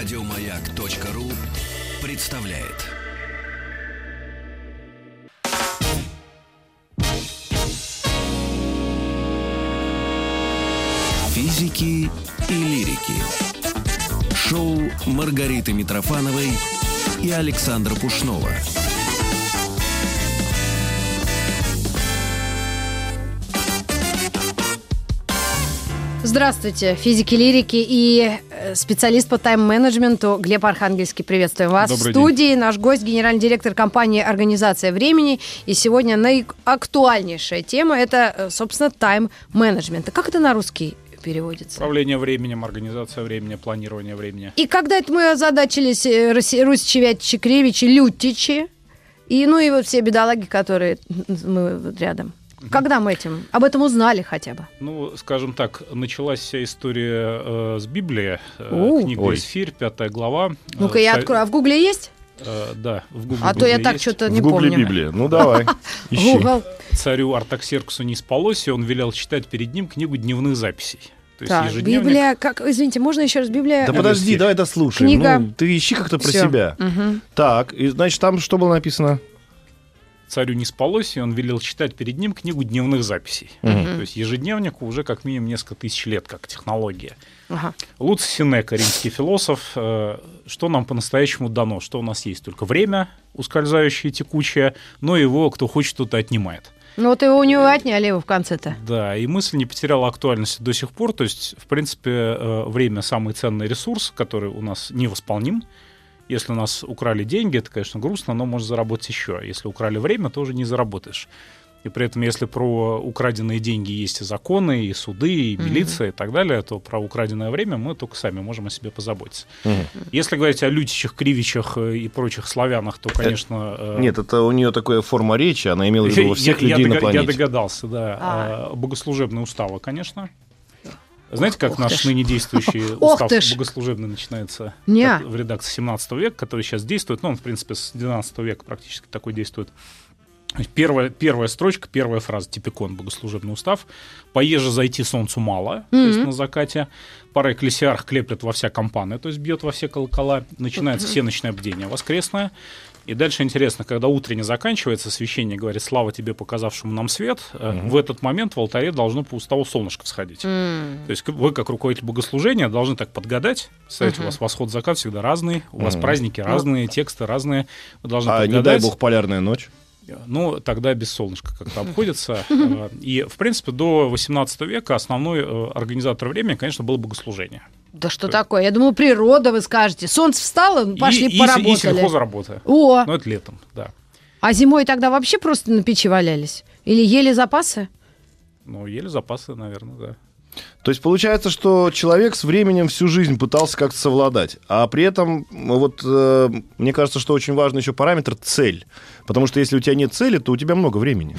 Радиомаяк.ру представляет. Физики и лирики. Шоу Маргариты Митрофановой и Александра Пушнова. Здравствуйте, физики, лирики и специалист по тайм-менеджменту Глеб Архангельский. Приветствуем вас Добрый в студии. Наш гость, генеральный директор компании «Организация времени». И сегодня наиактуальнейшая тема – это, э, собственно, тайм-менеджмент. Как это на русский переводится? Управление временем, организация времени, планирование времени. И когда это мы озадачились э, Руси- Русь Вятичи, Кривичи, Лютичи, и ну и вот все бедолаги, которые мы вот рядом. Когда мы этим об этом узнали хотя бы? Ну, скажем так, началась вся история э, с Библии, э, книга. Исфирь, пятая глава. Ну-ка, Э, я царь- открою. А в Гугле есть? э, да, в Гугле А то я Библия так что-то В не гугле помню. Библия. Ну давай, ищи. Google. Царю Артаксерксу не спалось, и он велел читать перед ним книгу дневных записей. То есть Так, ежедневник. Библия, как, извините, можно еще раз Библия? Да Э, подожди, давай дослушаем. Книга. Ну, ты ищи как-то про Всё. себя. Мгм. Так, и значит, там что было написано? Царю не спалось, и он велел читать перед ним книгу дневных записей. Мгм. То есть ежедневнику уже как минимум несколько тысяч лет, как технология. Ага. Луций Синека, римский философ, э, что нам по-настоящему дано? Что у нас есть только время, ускользающее, текучее, но его, кто хочет, тот и отнимает. Ну вот его у него отняли его в конце-то. Да, и мысль не потеряла актуальности до сих пор. То есть, в принципе, э, время самый ценный ресурс, который у нас невосполним. Если у нас украли деньги, это, конечно, грустно, но можно заработать еще. Если украли время, тоже не заработаешь. И при этом, если про украденные деньги есть и законы, и суды, и милиция и так далее, то про украденное время мы только сами можем о себе позаботиться. Мгм. Если говорить о лютичах, кривичах э, и прочих славянах, то, конечно... э, Нет, это у нее такая форма речи, она имела в виду всех я, я людей на дога- я планете. догадался, да. А. А, Богослужебные уставы, конечно. Знаете, как Ух наш ныне действующий Ох устав богослужебный начинается как в редакции 17 века, который сейчас действует, ну, он, в принципе, с 12 века практически такой действует. Первая, первая строчка, первая фраза, типикон, богослужебный устав. «Поеже зайти солнцу мало», то есть на закате. Пора экклесиарх клеплет во вся компаны, то есть бьет во все колокола. Начинается всеночное бдение воскресное. И дальше интересно, когда утренне заканчивается, священник говорит «Слава тебе, показавшему нам свет», э, в этот момент в алтаре должно по уставу солнышко всходить. М. То есть вы, как руководитель богослужения, должны так подгадать. Представляете, у вас восход, закат всегда разный, у вас Мгм. праздники разные, тексты разные. Вы должны А не дай подгадать. бог полярная ночь. Ну, тогда без солнышка как-то обходится. Э, И, в принципе, до 18 века основной э, организатор времени, конечно, было богослужение. Да что такое? Я думаю, природа, вы скажете. Солнце встало, ну, пошли и, и, поработали. и сельхозработа. О, Но это летом, да. а зимой тогда вообще просто на печи валялись? Или ели запасы? Ну, ели запасы, наверное, да. То есть получается, что человек с временем всю жизнь пытался как-то совладать, а при этом, вот э, мне кажется, что очень важный еще параметр цель, потому что если у тебя нет цели, то у тебя много времени.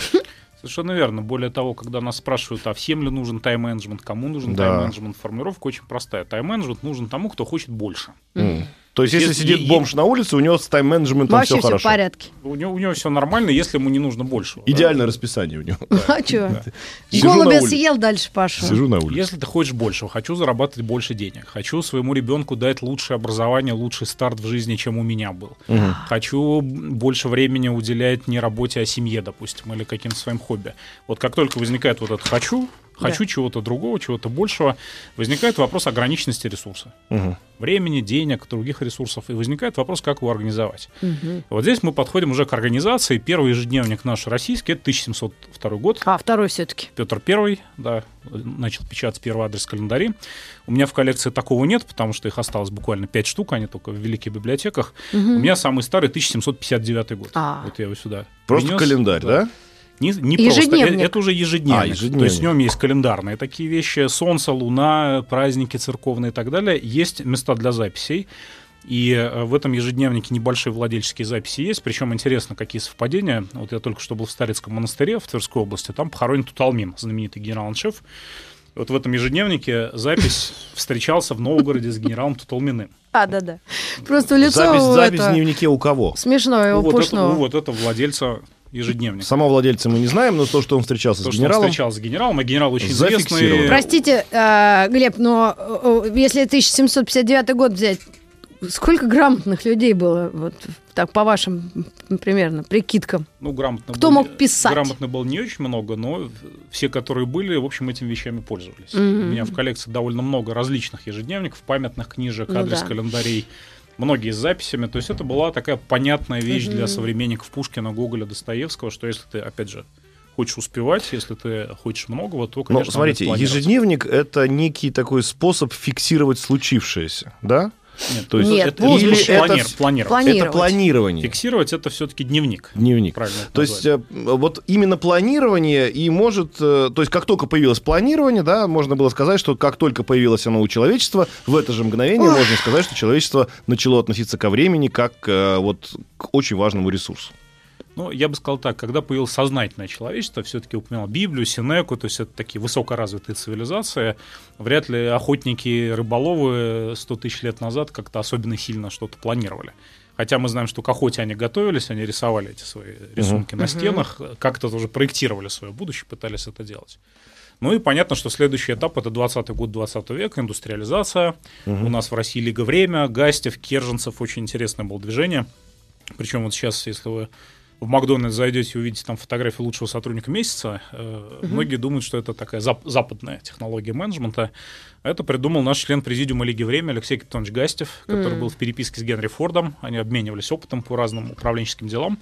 Совершенно верно. Более того, когда нас спрашивают, а всем ли нужен тайм-менеджмент, кому нужен Да. тайм-менеджмент, формулировка очень простая. Тайм-менеджмент нужен тому, кто хочет больше. М. То есть если Если- сидит е- бомж на улице, у него с тайм-менеджментом Вообще все все в хорошо. порядке. У него, у него все нормально, если ему не нужно большего. да. Идеальное расписание у него. А что? Голубя улице. съел, дальше пошел. Сижу на улице. Если ты хочешь большего, хочу зарабатывать больше денег, хочу своему ребенку дать лучшее образование, лучший старт в жизни, чем у меня был. Хочу больше времени уделять не работе, а семье, допустим, или каким-то своим хобби. Вот как только возникает вот это «хочу», «хочу чего-то другого, чего-то большего», возникает вопрос ограниченности ресурса. Мгм. Времени, денег, других ресурсов. И возникает вопрос, как его организовать. Мгм. Вот здесь мы подходим уже к организации. Первый ежедневник наш российский, это 1702 год. А, второй все-таки. Петр Первый, да, начал печатать первый адрес календари. У меня в коллекции такого нет, потому что их осталось буквально 5 штук, они только в великих библиотеках. У меня самый старый 1759 год. А. Вот я его сюда. Просто принес. календарь, да? Не, не просто, Ежедневник. э- это уже ежедневник. А, ежедневник. То есть в нем есть календарные такие вещи, солнце, луна, праздники церковные и так далее. Есть места для записей. И э, в этом ежедневнике небольшие владельческие записи есть. Причем интересно, какие совпадения. Вот я только что был в Старицком монастыре в Тверской области. Там похоронен Туталмин, знаменитый генерал-аншеф. Вот в этом ежедневнике запись встречался в Новгороде с генералом Туталминым. А, да-да. Просто лицо Запись, запись в дневнике у кого? смешное, Ну, у вот, это, пушного. ну, вот это владельца ежедневника. Самого владельца мы не знаем, но то, что он встречался То, с что он генералом, встречался с генералом, а генерал очень известный. Простите, э, Глеб, но э, если 1759 год взять, Сколько грамотных людей было, вот так по вашим примерно прикидкам? Ну, грамотно Кто было- мог писать? Грамотно было не очень много, но все, которые были, в общем, этими вещами пользовались. Мгм. У меня в коллекции довольно много различных ежедневников, памятных книжек, Ну адрес да. календарей. Многие с записями. То есть это была такая понятная вещь для Мгм. современников Пушкина, Гоголя, Достоевского, что если ты, опять же, хочешь успевать, если ты хочешь многого, то, Но конечно, надо смотрите, ежедневник это некий такой способ фиксировать случившеся, да? Нет, То есть Нет, это, или лучше это планировать. Планировать. Это планирование. Фиксировать это все-таки дневник. Дневник. Правильно То есть э, вот именно планирование и может, э, то есть как только появилось планирование, да, можно было сказать, что как только появилось оно у человечества, в это же мгновение Ох. можно сказать, что человечество начало относиться ко времени как э, вот к очень важному ресурсу. Ну, я бы сказал так, когда появилось сознательное человечество, все-таки упоминал Библию, Синеку, то есть это такие высокоразвитые цивилизации, вряд ли охотники, рыболовы 100 тысяч лет назад как-то особенно сильно что-то планировали. Хотя мы знаем, что к охоте они готовились, они рисовали эти свои рисунки на стенах, как-то тоже проектировали свое будущее, пытались это делать. Ну и понятно, что следующий этап это 20-й год 20 века, индустриализация. У нас в России Лига Время, Гастев, Керженцев, очень интересное было движение. Причем вот сейчас, если вы в Макдональдс зайдете и увидите там фотографию лучшего сотрудника месяца, э, многие думают, что это такая зап- западная технология менеджмента. Это придумал наш член президиума Лиги Время Алексей Капитонович Гастев, который был в переписке с Генри Фордом. Они обменивались опытом по разным управленческим делам.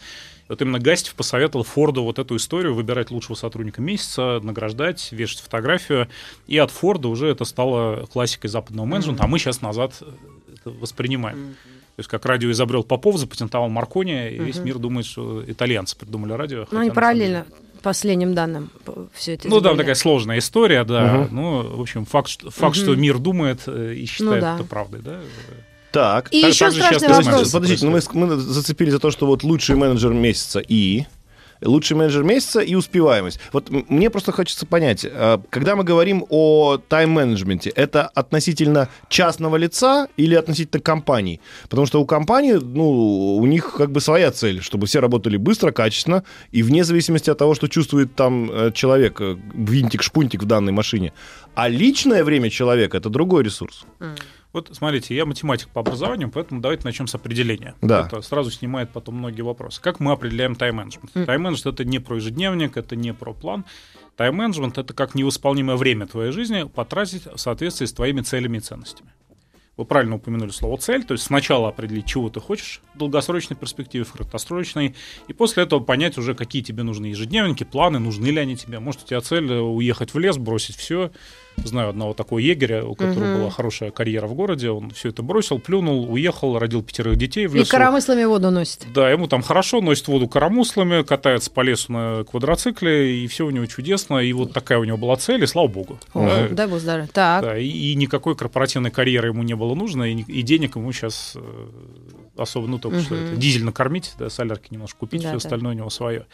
И вот именно Гастев посоветовал Форду вот эту историю, выбирать лучшего сотрудника месяца, награждать, вешать фотографию. И от Форда уже это стало классикой западного менеджмента, а мы сейчас назад э, это воспринимаем. То есть как радио изобрел Попов, запатентовал Маркони, и весь мир думает, что итальянцы придумали радио. Ну, они параллельно, последним данным, все это Ну, да, изобрели. такая сложная история, да. Мгм. Ну, в общем, факт, что, факт, Мгм. что мир думает э, и считает Ну да. это правдой, да. Так. И Так- еще страшный вопрос. Подождите, ну мы, мы зацепили за то, что вот лучший менеджер месяца и лучший менеджер месяца и успеваемость. Вот мне просто хочется понять, э, когда мы говорим о тайм-менеджменте, это относительно частного лица или относительно компаний? Потому что у компании, ну, у них как бы своя цель, чтобы все работали быстро, качественно, и вне зависимости от того, что чувствует там э, человек, э, винтик-шпунтик в данной машине. А личное время человека — это другой ресурс. Вот смотрите, я математик по образованию, поэтому давайте начнем с определения. Да. Это сразу снимает потом многие вопросы. Как мы определяем тайм-менеджмент? Тайм-менеджмент это не про ежедневник, это не про план. Тайм-менеджмент это как невосполнимое время твоей жизни потратить в соответствии с твоими целями и ценностями. Вы правильно упомянули слово цель, то есть сначала определить, чего ты хочешь в долгосрочной перспективе, в краткосрочной, и после этого понять уже, какие тебе нужны ежедневники, планы, нужны ли они тебе. Может, у тебя цель уехать в лес, бросить все. Знаю одного такого егеря, у которого Мгм. была хорошая карьера в городе, он все это бросил, плюнул, уехал, родил пятерых детей в И лесу. коромыслами воду носит. Да, ему там хорошо, носит воду коромыслами, катается по лесу на квадроцикле, и все у него чудесно. И вот такая у него была цель, и слава богу. О, Да, Дай бог здоровья. Так. да, и, и никакой корпоративной карьеры ему не было нужно, и, и денег ему сейчас особо, ну, только что Мгм. это дизель накормить, да, солярки немножко купить, Да, все да. остальное у него свое.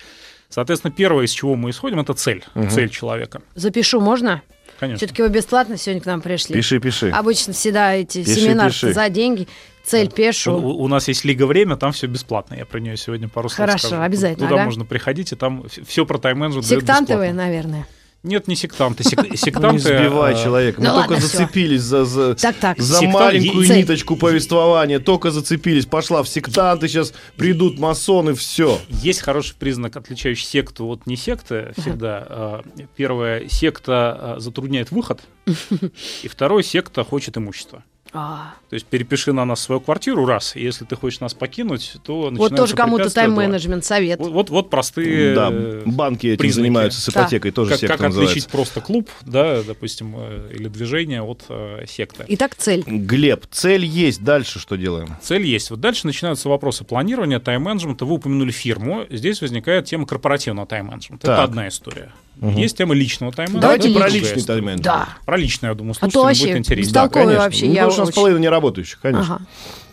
Соответственно, первое, из чего мы исходим, это цель. Цель человека. Запишу, можно? Конечно. Все-таки вы бесплатно сегодня к нам пришли. Пиши, пиши. Обычно всегда эти Пиши, семинары пиши. за деньги. Цель пешу. у- у нас есть Лига Время, там все бесплатно. Я про нее сегодня пару слов Хорошо, скажу. обязательно, Туда ага. можно приходить, и там все про тайм-менеджмент бесплатно. наверное. Нет, не сектанты. Сек- Ну, Сектанты... не сбивай а, человека. Мы Ну только ладно, зацепились за, за, Так, так. за Сектант- маленькую цель. ниточку повествования. Только зацепились. Пошла в сектанты, сейчас придут масоны, все. Есть хороший признак, отличающий секту от не секты всегда. А, Первое, секта а, затрудняет выход, и второе, секта хочет имущество. А, То есть перепиши на нас свою квартиру раз, и если ты хочешь нас покинуть, то Вот тоже кому-то да. тайм-менеджмент совет. Вот, вот, вот простые Да, банки этим признаки. занимаются с ипотекой, тоже как, секта как называется. отличить просто клуб, да, допустим, э, или движение от э, секты. Итак, цель. Глеб, цель есть, дальше что делаем? Цель есть. Вот дальше начинаются вопросы планирования, тайм-менеджмента. Вы упомянули фирму. Здесь возникает тема корпоративного тайм-менеджмента. Это одна история. Есть тема личного тайм-менеджмента. Давайте Это про личный тайм-менеджмент. Да. Про личное, я думаю, А то слушателям вообще будет интересно. бестолково. Толковый вообще, Ну, я потому что у нас очень- половина не работающих, конечно. Ага.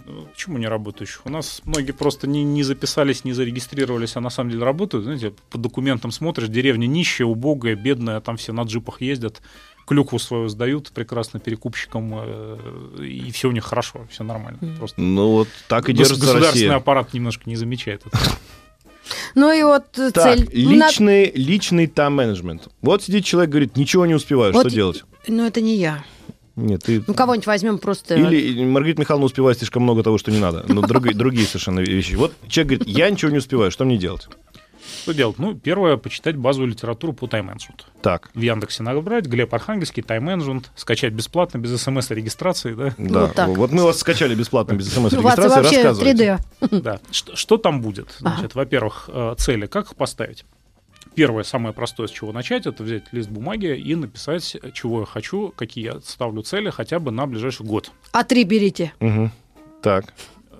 Ну, Почему не работающих? У нас многие просто не, не записались, не зарегистрировались, а на самом деле работают. Знаете, по документам смотришь, деревня нищая, убогая, бедная, там все на джипах ездят, клюкву свою сдают прекрасно перекупщикам, э, и все у них хорошо, все нормально. Просто Ну вот так и держится государственный Россия. аппарат немножко не замечает это. Ну и вот э, Так, цель. личный, личный тайм-менеджмент. Вот сидит человек, говорит, ничего не успеваю, Вот что делать? На- Ну это не я. Нет, ты... Ну, кого-нибудь возьмем просто... Или Маргарита Михайловна успевает слишком много того, что не надо. Но другие, другие совершенно вещи. Вот человек говорит, я ничего не успеваю, что мне делать? Что делать? Ну, первое, почитать базовую литературу по тайм-менеджменту. Так, В Яндексе набрать, Глеб Архангельский, тайм-менеджмент, скачать бесплатно, без смс-регистрации, да? да. Вот так. Вот мы вас скачали бесплатно, без смс-регистрации, вообще рассказывайте. 3D. Да. Что, что там будет? Значит, во-первых, э, цели. Как их поставить? Первое, самое простое, с чего начать, это взять лист бумаги и написать, чего я хочу, какие я ставлю цели хотя бы на ближайший год. А три берите. Мгм. Так,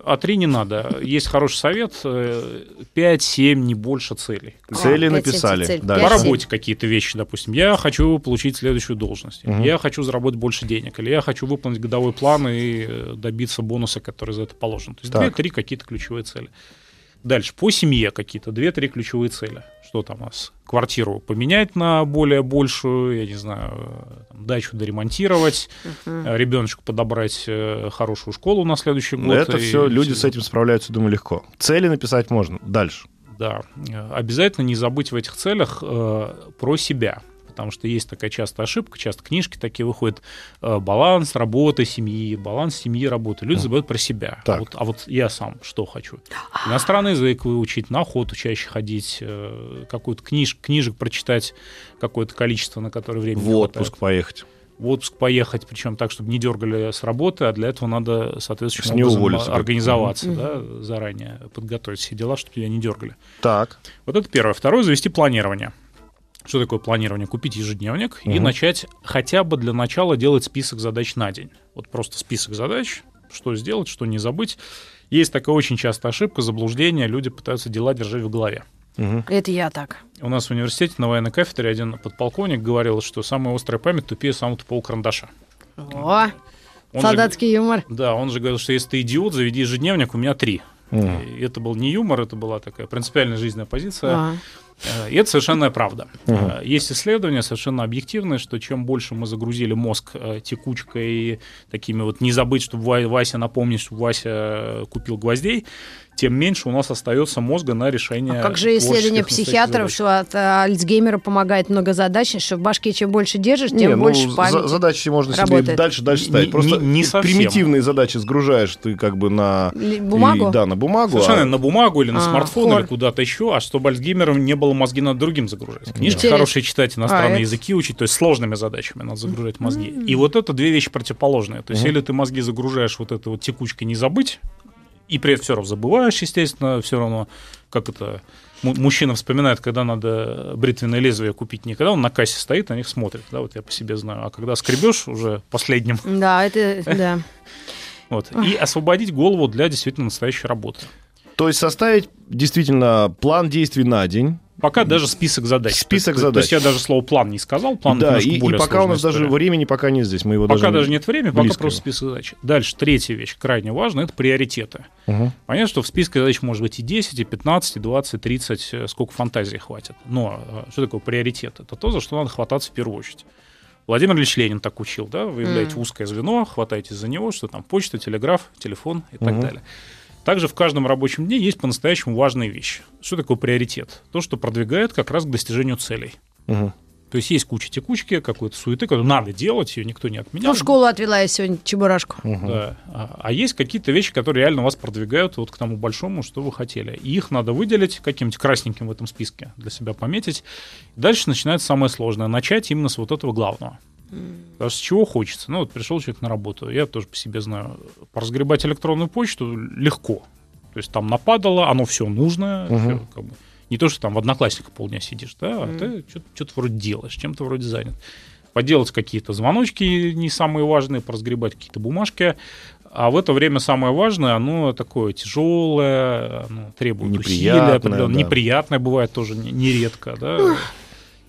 А три не надо. Есть хороший совет. 5-7, не больше целей. цели семь, написали. цель. Дальше. По работе какие-то вещи, допустим. Я хочу получить следующую должность. Мгм. Я хочу заработать больше денег. Или я хочу выполнить годовой план и э, добиться бонуса, который за это положен. То есть Так. две-три какие-то ключевые цели. Дальше. По семье какие-то две-три ключевые цели. Что там у нас? Квартиру поменять на более большую, я не знаю, э, там, дачу доремонтировать, э, ребеночку подобрать э, хорошую школу на следующий год. Это все, люди с этим справляются, думаю, легко. Цели написать можно. Дальше. Да, обязательно не забыть в этих целях э, про себя. Потому что есть такая частая ошибка, часто книжки такие выходят, э, баланс работы, семьи, баланс семьи, работы. Люди забывают про себя. А Так. вот, а вот я сам что хочу? Иностранный язык выучить, на охоту чаще ходить, э, какую-то книж, книжек прочитать, какое-то количество, на которое время В отпуск поехать. в отпуск поехать, причем так, чтобы не дергали с работы, а для этого надо соответствующим Не образом организоваться, да, заранее подготовить все дела, чтобы тебя не дергали. Так. Вот это первое. Второе — завести планирование. Что такое планирование? Купить ежедневник и Мгм. начать хотя бы для начала делать список задач на день. Вот просто список задач, что сделать, что не забыть. Есть такая очень частая ошибка, заблуждение. Люди пытаются дела держать в голове. Мгм. Это я так. У нас в университете на военной кафедре один подполковник говорил, что самая острая память тупее самого тупого карандаша. О, Он же- солдатский юмор. да, он же говорил, что если ты идиот, заведи ежедневник, у меня три. Мгм. И это был не юмор, это была такая принципиальная жизненная позиция. Э, И это совершенная правда. Э, Есть исследования совершенно объективные, что чем больше мы загрузили мозг э, текучкой, такими вот не забыть, чтобы Ва- Вася напомнить, что Вася купил гвоздей, тем меньше у нас остается мозга на решение. А как же исследование психиатров, задач. что от э, Альцгеймера помогает много задач, что в башке чем больше держишь, тем Не, ну, больше за- памяти. задачи можно себе работает. дальше, дальше Не- ставить. не- Просто не совсем. примитивные задачи сгружаешь ты как бы на... Бумагу? и- да, на бумагу. Совершенно а- на бумагу или на А, смартфон хор. или куда-то еще, а чтобы Альцгеймером не было мозги над другим загружать. Книжки Интересно. хорошие читать, иностранные А, это- языки учить, то есть сложными задачами надо загружать мозги. И вот это две вещи противоположные. То есть или ты мозги загружаешь вот этой вот текучкой не забыть, и при этом все равно забываешь, естественно, все равно, как это му- мужчина вспоминает, когда надо бритвенное лезвие купить, не когда он на кассе стоит, на них смотрит, да, вот я по себе знаю, а когда скребешь уже последним, Да, это, да. вот, и освободить голову для действительно настоящей работы. То есть составить действительно план действий на день. Пока даже список задач. Список то, есть- То есть задач. я даже слово план не сказал, план да, и, и более пока у нас даже история. времени пока нет здесь, мы его Пока даже... даже нет времени, пока просто список задач. Дальше, третья вещь, крайне важная, это приоритеты. Мгм. Понятно, что в списке задач может быть и 10, и 15, и 20, и 30, э, сколько фантазии хватит. Но э, что такое приоритет? Это то, за что надо хвататься в первую очередь. Владимир Ильич Ленин так учил, да? Вы являете Мгм. узкое звено, хватаетесь за него, что там почта, телеграф, телефон и так Мгм. далее. Также в каждом рабочем дне есть по-настоящему важные вещи. Что такое приоритет? То, что продвигает как раз к достижению целей. Мгм. То есть есть куча текучки, какой-то суеты, которую надо делать, ее никто не отменял. Ну, в школу отвела я сегодня чебурашку. Да. А, а есть какие-то вещи, которые реально вас продвигают вот к тому большому, что вы хотели. И их надо выделить каким-нибудь красненьким в этом списке, для себя пометить. Дальше начинается самое сложное. Начать именно с вот этого главного. Потому что с чего хочется? Ну, вот пришел человек на работу, я тоже по себе знаю. Поразгребать электронную почту легко. То есть там нападало, оно все нужное. Мгм. всё как бы. Не то, что там в одноклассниках полдня сидишь, да, а ты что-то вроде делаешь, чем-то вроде занят. Поделать какие-то звоночки не самые важные, поразгребать какие-то бумажки. А в это время самое важное, оно такое тяжелое, оно требует усилий Неприятное, определенно. да. Неприятное бывает тоже не- нередко, да.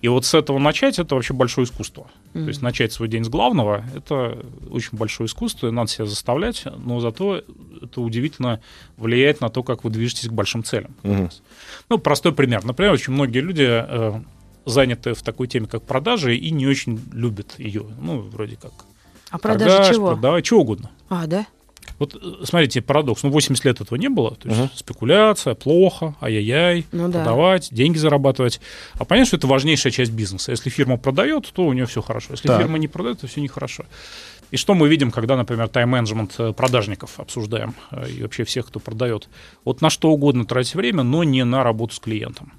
И вот с этого начать, это вообще большое искусство. То есть начать свой день с главного, это очень большое искусство, и надо себя заставлять, но зато это удивительно влияет на то, как вы движетесь к большим целям. Мгм. Ну, простой пример. Например, очень многие люди э, заняты в такой теме, как продажи, и не очень любят ее. Ну, вроде как. А продажи Продаж, чего? Продавать, чего угодно. А, да? Вот э, смотрите, парадокс. Ну, 80 лет этого не было. То есть Мгм. спекуляция, плохо, ай-яй-яй, Ну да. продавать, деньги зарабатывать. А понятно, что это важнейшая часть бизнеса. Если фирма продает, то у нее все хорошо. Если Так. фирма не продает, то все нехорошо. И что мы видим, когда, например, тайм-менеджмент э, продажников обсуждаем э, и вообще всех, кто продает? Вот на что угодно тратить время, но не на работу с клиентом.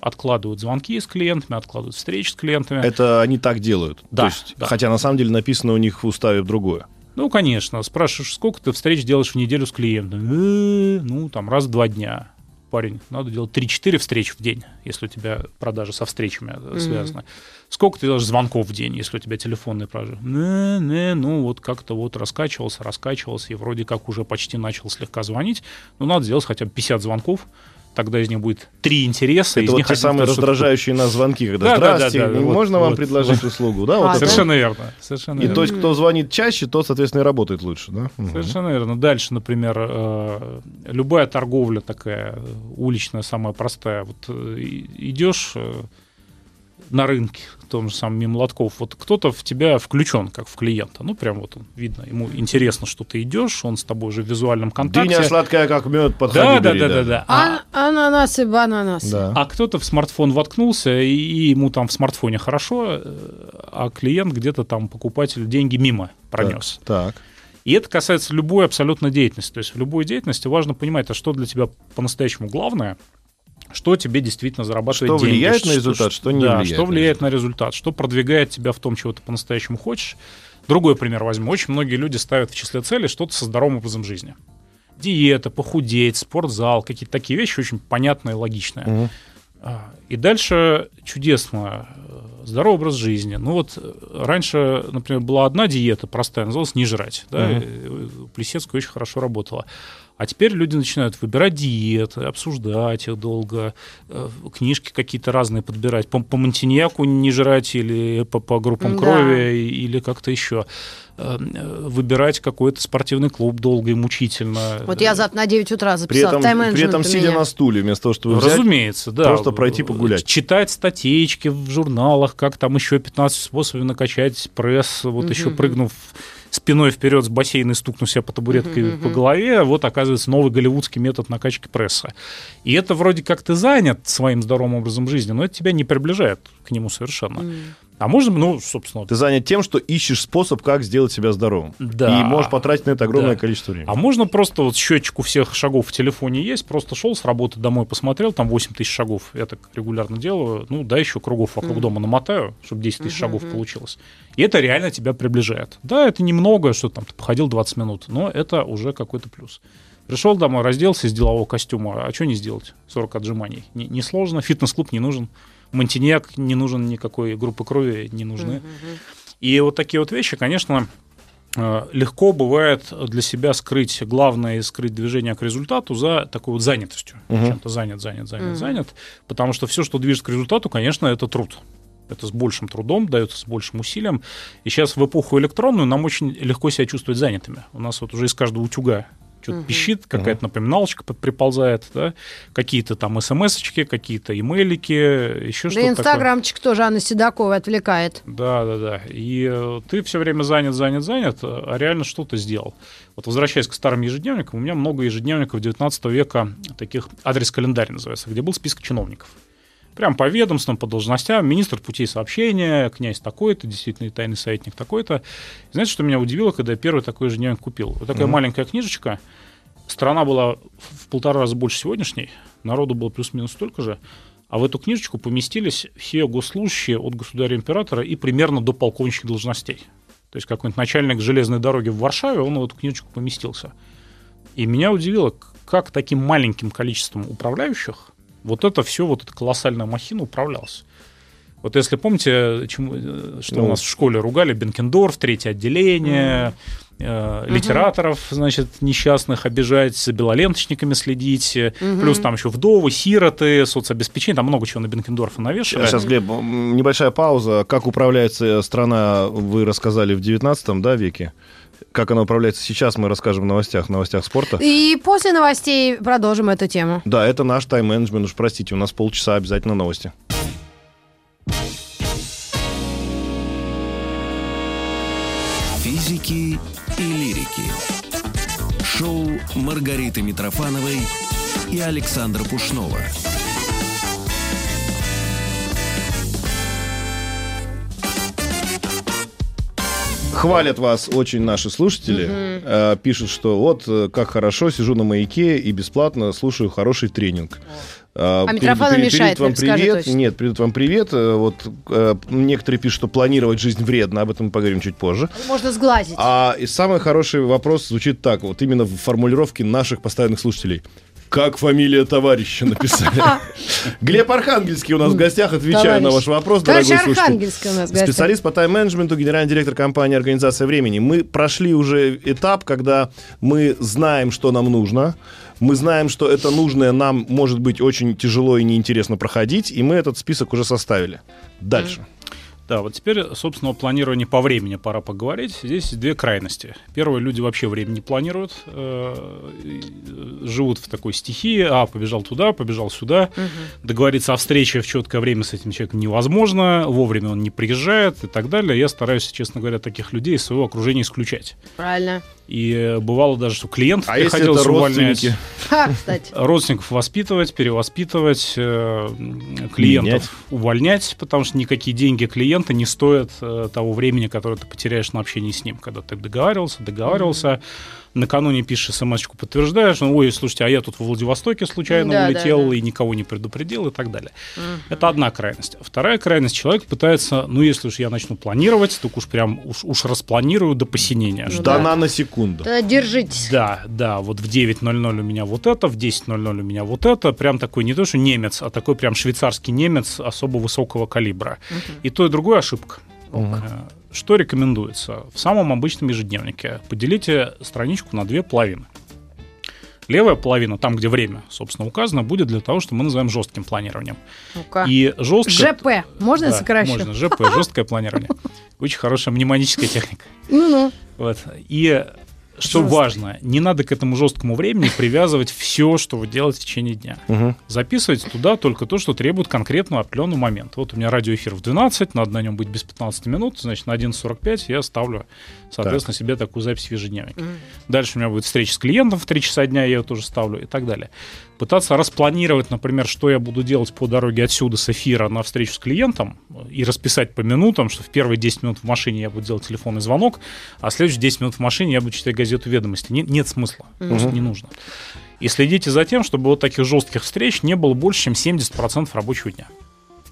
Откладывают звонки с клиентами, откладывают встречи с клиентами. Это они так делают. Да, То есть, да. Хотя на самом деле написано у них в уставе другое. Ну, конечно, спрашиваешь, сколько ты встреч делаешь в неделю с клиентом? «Э, Ну, там, раз в два дня. Парень, надо делать 3-4 встречи в день, если у тебя продажи со встречами э, связаны. Сколько ты делаешь звонков в день, если у тебя телефонные продажи? Не, не, ну, вот как-то вот раскачивался, раскачивался, и вроде как уже почти начал слегка звонить. Ну, надо сделать хотя бы 50 звонков, тогда из них будет три интереса. Это вот те самые раздражающие нас звонки, когда Да, да, да, «Здравствуйте, да, вот, можно вам вот, предложить услугу?» Да, вот А, это. да? Совершенно верно. Совершенно И верно. тот, кто звонит чаще, тот, соответственно, и работает лучше, да? Совершенно верно. Дальше, например, э, любая торговля такая э, уличная, самая простая. Вот э, идешь э, на рынке, в том же самом мимо лотков, вот кто-то в тебя включен, как в клиента. Ну, прям вот он, видно, ему интересно, что ты идешь, он с тобой уже в визуальном контакте. Дыня сладкая, как мед, подходи, да, да, бери, да, да, да. А, А- ананасы, бананасы. Да. а кто-то в смартфон воткнулся, и, и ему там в смартфоне хорошо, э, а клиент где-то там, покупатель, деньги мимо пронес. Так. И это касается любой абсолютно деятельности. То есть в любой деятельности важно понимать, а что для тебя по-настоящему главное, что тебе действительно зарабатывает Что деньги. влияет на результат, что не да, влияет что на влияет на результат, что продвигает тебя в том, чего ты по-настоящему хочешь. Другой пример возьму. Очень многие люди ставят в числе целей что-то со здоровым образом жизни. Диета, похудеть, спортзал, какие-то такие вещи очень понятные, логичные. А, И дальше чудесно здоровый образ жизни. Ну вот э, раньше, например, была одна диета простая, называлась «не жрать». Да? Э, Плесецкая очень хорошо работала. А теперь люди начинают выбирать диеты, обсуждать их долго, э, книжки какие-то разные подбирать. По, по Монтиньяку не жрать или по, по группам Да. крови или как-то еще. Э, Выбирать какой-то спортивный клуб долго и мучительно. Вот я завтра на 9 утра При записала этом, при этом сидя на стуле, вместо того, чтобы взять... Разумеется, да. просто пройти погулять. Читать статейки в журналах, как там еще 15 способов накачать пресс, вот еще прыгнув спиной вперед с бассейна и стукнув себя по табуреткой по голове, вот оказывается новый голливудский метод накачки пресса. И это вроде как ты занят своим здоровым образом жизни, но это тебя не приближает к нему совершенно. А можно, ну, собственно, Ты занят тем, что ищешь способ, как сделать себя здоровым. Да. И можешь потратить на это огромное Да. количество времени. А можно просто вот счетчик у всех шагов в телефоне есть, просто шел с работы домой, посмотрел, там 8 тысяч шагов, я так регулярно делаю, ну да, еще кругов вокруг дома намотаю, чтобы 10 тысяч шагов получилось. И это реально тебя приближает. Да, это немного, что там ты походил 20 минут, но это уже какой-то плюс. Пришел домой, разделся из делового костюма, а что не сделать? 40 отжиманий. Не- Несложно, фитнес-клуб не нужен, Монтиньяк не нужен, никакой группы крови не нужны. И вот такие вот вещи, конечно, э, легко бывает для себя скрыть главное и скрыть движение к результату за такой вот занятостью. Чем-то занят, занят, занят, занят. Потому что все, что движет к результату, конечно, это труд. Это с большим трудом, дается с большим усилием. И сейчас в эпоху электронную нам очень легко себя чувствовать занятыми. У нас вот уже из каждого утюга что-то пищит, какая-то напоминалочка под- приползает, да? какие-то там смс-очки, какие-то имейлики, еще Да что-то такое. инстаграмчик тоже Анны Седоковой отвлекает. Да, да, да. И э, ты все время занят, занят, занят, а реально что-то сделал. Вот возвращаясь к старым ежедневникам, у меня много ежедневников 19 века, таких адрес-календарь называется, где был список чиновников. Прям по ведомствам, по должностям, министр путей сообщения, князь такой-то, действительно тайный советник такой-то. Знаете, что меня удивило, когда я первый такой ежедневник купил? Вот такая маленькая книжечка, страна была в полтора раза больше сегодняшней, народу было плюс-минус столько же, а в эту книжечку поместились все госслужащие от государя-императора и примерно до полковничьих должностей. То есть какой-нибудь начальник железной дороги в Варшаве, он в эту книжечку поместился. И меня удивило, как таким маленьким количеством управляющих вот это все, вот эта колоссальная махина управлялась. Вот если помните, чему, э, что Ну. у нас в школе ругали, Бенкендорф, третье отделение, э, литераторов, значит, несчастных обижать, за белоленточниками следить, э, плюс там еще вдовы, сироты, соцобеспечение, там много чего на Бенкендорфа навешали. Сейчас, Глеб, небольшая пауза. Как управляется страна, вы рассказали в 19 да, веке. Как она управляется сейчас, мы расскажем в новостях, в новостях спорта. И после новостей продолжим эту тему. Да, это наш тайм-менеджмент. Уж простите, у нас полчаса обязательно новости. Физики и лирики. Шоу Маргариты Митрофановой и Александра Пушнова. Хвалят вас очень наши слушатели. Э, пишут, что вот э, как хорошо, сижу на маяке и бесплатно слушаю хороший тренинг. Э, А микрофону перед- мешает, передают вам привет. точно. Нет, передают вам привет. Вот э, некоторые пишут, что планировать жизнь вредно. Об этом мы поговорим чуть позже. Можно сглазить. А и самый хороший вопрос звучит так, вот именно в формулировке наших постоянных слушателей. Как фамилия товарища написали? Глеб Архангельский у нас в гостях, отвечаю на ваш вопрос, дорогой слушатель. Архангельский у нас. Специалист по тайм-менеджменту, генеральный директор компании «Организация времени». Мы прошли уже этап, когда мы знаем, что нам нужно, мы знаем, что это нужное нам может быть очень тяжело и неинтересно проходить, и мы этот список уже составили. Дальше. Да, вот теперь, собственно, о планировании по времени пора поговорить. Здесь две крайности. Первое, люди вообще время не планируют, э, э, живут в такой стихии, а, побежал туда, побежал сюда, договориться о встрече в четкое время с этим человеком невозможно, вовремя он не приезжает и так далее. Я стараюсь, честно говоря, таких людей из своего окружения исключать. Правильно. И э, бывало даже, что клиентов А если приходилось это увольнять. родственники? Ха, кстати. родственников воспитывать, перевоспитывать, э, клиентов Менять. увольнять, потому что никакие деньги клиента не стоят э, того времени, которое ты потеряешь на общении с ним, когда ты договаривался, договаривался, накануне пишешь смс-очку, подтверждаешь, ну, ой, слушайте, а я тут во Владивостоке случайно Да, да, улетел да. и никого не предупредил и так далее. Это одна крайность. Вторая крайность, человек пытается, ну, если уж я начну планировать, так уж прям уж, уж распланирую до посинения. Ну да. Да на на секунду. Тогда держитесь. да, да, вот в 9.00 у меня вот это, в 10.00 у меня вот это. Прям такой не то, что немец, а такой прям швейцарский немец особо высокого калибра. И то, и другое ошибка. Э, Что рекомендуется? В самом обычном ежедневнике поделите страничку на две половины. Левая половина, там, где время, собственно, указано, будет для того, что мы называем жестким планированием. Ну-ка. И жесткое... ЖП. Можно Да, сокращу? Можно, ЖП, жесткое планирование. Очень хорошая мнемоническая техника. Ну-ну. Вот. И что Жестко. важно, не надо к этому жесткому времени привязывать все, что вы делаете в течение дня. Мгм. Записывайте туда только то, что требует конкретного определенного момента. Вот у меня радиоэфир в 12, надо на нем быть без 15 минут, значит, на 11.45 я ставлю, соответственно, себе такую запись в ежедневнике. Дальше у меня будет встреча с клиентом в 3 часа дня, я ее тоже ставлю и так далее. Пытаться распланировать, например, что я буду делать по дороге отсюда с эфира на встречу с клиентом и расписать по минутам, что в первые 10 минут в машине я буду делать телефонный звонок, а следующие 10 минут в машине я буду читать газету «Ведомости». Не- нет смысла, просто не нужно. И следите за тем, чтобы вот таких жестких встреч не было больше, чем 70% рабочего дня.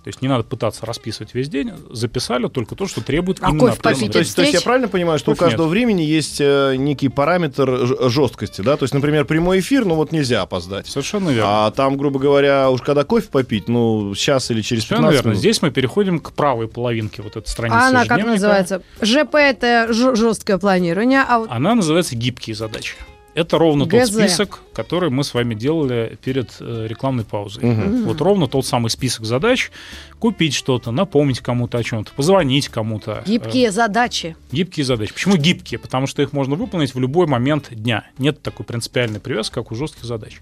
То есть не надо пытаться расписывать весь день, записали только то, что требует А именно кофе То есть, то есть я правильно понимаю, что у Кофе нет. каждого времени есть э, некий параметр жесткости, да? То есть, например, прямой эфир, ну вот нельзя опоздать. Совершенно верно. А там, грубо говоря, уж когда кофе попить, ну, сейчас или через 15 Совершенно верно. минут. Здесь мы переходим к правой половинке вот этой страницы А она как называется? ЖП это жесткое планирование, а вот Она называется «Гибкие задачи». Это ровно тот ГЗ. список, который мы с вами делали перед э, рекламной паузой. Мгм. Вот ровно тот самый список задач. Купить что-то, напомнить кому-то о чем-то, позвонить кому-то. Э, гибкие задачи. Гибкие задачи. Почему гибкие? Потому что их можно выполнить в любой момент дня. Нет такой принципиальной привязки, как у жестких задач.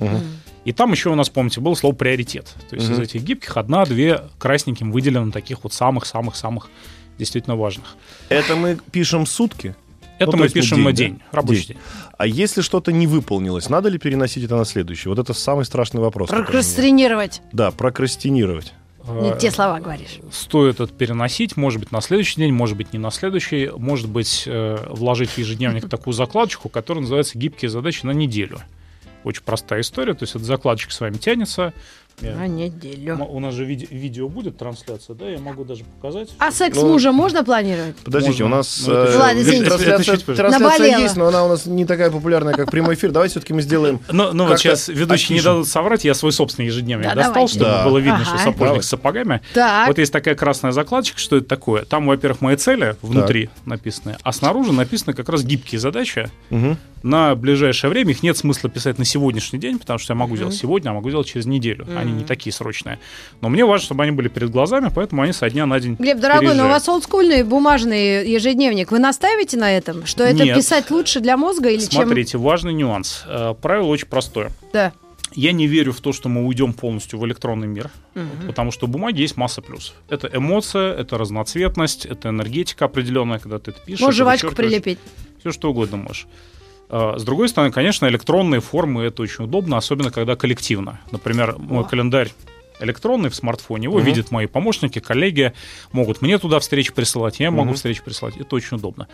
И там еще у нас, помните, было слово приоритет. То есть из Мгм. этих гибких одна-две красненьким выделено таких вот самых-самых-самых действительно важных. Это мы пишем сутки. Это Ну, мы есть мы пишем день, на да? день, рабочий День. день. А если что-то не выполнилось, надо ли переносить это на следующий? Вот это самый страшный вопрос. Прокрастинировать. Да, прокрастинировать. Не Э, те слова говоришь. Стоит это переносить, может быть, на следующий день, может быть, не на следующий, может быть, э, вложить в ежедневник такую закладочку, которая называется «Гибкие задачи на неделю». Очень простая история, то есть эта закладочка с вами тянется. Я- На неделю. У нас же виде- видео будет трансляция, да, я могу даже показать. А секс Ну, мужа можно планировать? Подождите, Можно. у нас Ну, это э, Ладно, извините. трансляция, трансляция Наболело. есть, но она у нас не такая популярная, как прямой эфир. Давайте все-таки мы сделаем. Ну, ну вот Как-то сейчас ведущие не опишем. дадут соврать, я свой собственный ежедневник Да, достал, давайте. чтобы Да. было видно, Ага. что сапожник Давай. с сапогами. Так. Вот есть такая красная закладочка, что это такое? Там, во-первых, мои цели внутри написаны, а снаружи написаны как раз гибкие задачи Мгм. на ближайшее время. Их нет смысла писать на сегодняшний день, потому что я могу делать сегодня, а могу делать через неделю. Они не такие срочные. Но мне важно, чтобы они были перед глазами, поэтому они со дня на день Глеб, дорогой, но у переезжают. вас олдскульный бумажный ежедневник. Вы настаиваете на этом? Что это Нет. писать лучше для мозга или чем... Смотрите, важный нюанс. Э, Правило очень простое. Да. Я не верю в то, что мы уйдем полностью в электронный мир, потому что у бумаги есть масса плюсов. Это эмоция, это разноцветность, это энергетика определенная, когда ты это пишешь. Можешь жвачку прилепить. Все что угодно можешь. А, С другой стороны, конечно, электронные формы это очень удобно, особенно когда коллективно. Например, мой О. календарь электронный в смартфоне, его Мгм. видят мои помощники, коллеги, могут мне туда встречи присылать, я могу Мгм. встречи присылать. Это очень удобно.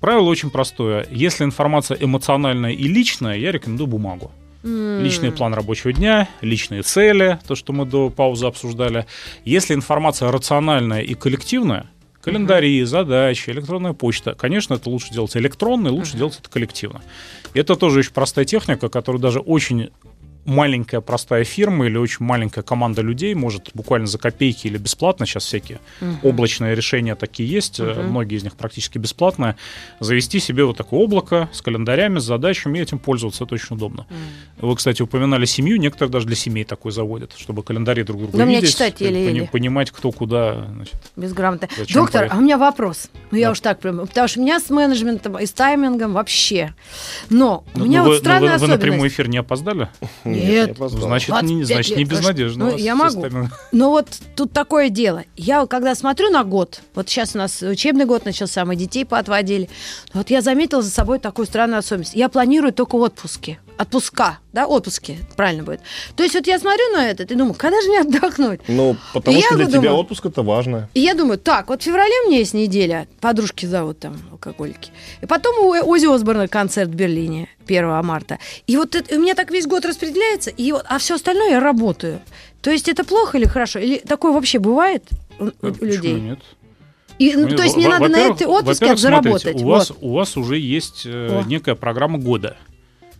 Правило очень простое. Если информация эмоциональная и личная, я рекомендую бумагу. М. Личный план рабочего дня, личные цели, то, что мы до паузы обсуждали. Если информация рациональная и коллективная, календари, задачи, электронная почта, конечно, это лучше делать электронно, и лучше делать это коллективно. Это тоже очень простая техника, которую даже очень маленькая простая фирма или очень маленькая команда людей может буквально за копейки или бесплатно, сейчас всякие облачные решения такие есть, э, многие из них практически бесплатные, завести себе вот такое облако с календарями, с задачами и этим пользоваться, это очень удобно. Вы, кстати, упоминали семью, некоторые даже для семей такой заводят, чтобы календари друг друга Да мне видеть, читать пони- еле-еле. понимать, кто куда. значит. Безграмотно. Доктор, поехал? а у меня вопрос. Ну, я Да. уж так прям, потому что у меня с менеджментом и с таймингом вообще. Но у Ну, меня ну, вот вы, ну, странная вы- вы на особенность. прямой эфир не опоздали? Нет. я Ну, опоздал. значит, не, 25 значит, не безнадежно. ну, вас я могу. остальным. Ну вот тут такое дело. Я когда смотрю на год, вот сейчас у нас учебный год начался, мы детей поотводили. Вот я заметила за собой такую странную особенность. Я планирую только отпуски. Отпуска, да, отпуски, правильно будет. То есть вот я смотрю на это и думаю, когда же мне отдохнуть? Ну, потому Я что для вот тебя думаю- отпуск это важно. И я думаю, так, вот в феврале у меня есть неделя, подружки зовут там, алкоголики. И потом у Ози Осборна концерт в Берлине 1 марта. И вот это, у меня так весь год распределяется, и вот, а все остальное я работаю. То есть это плохо или хорошо? Или такое вообще бывает у, у Почему людей? нет? И, ну, Ну, то есть во- надо на этой отпуске заработать. у, вас, Вот. у вас уже есть э, некая программа года.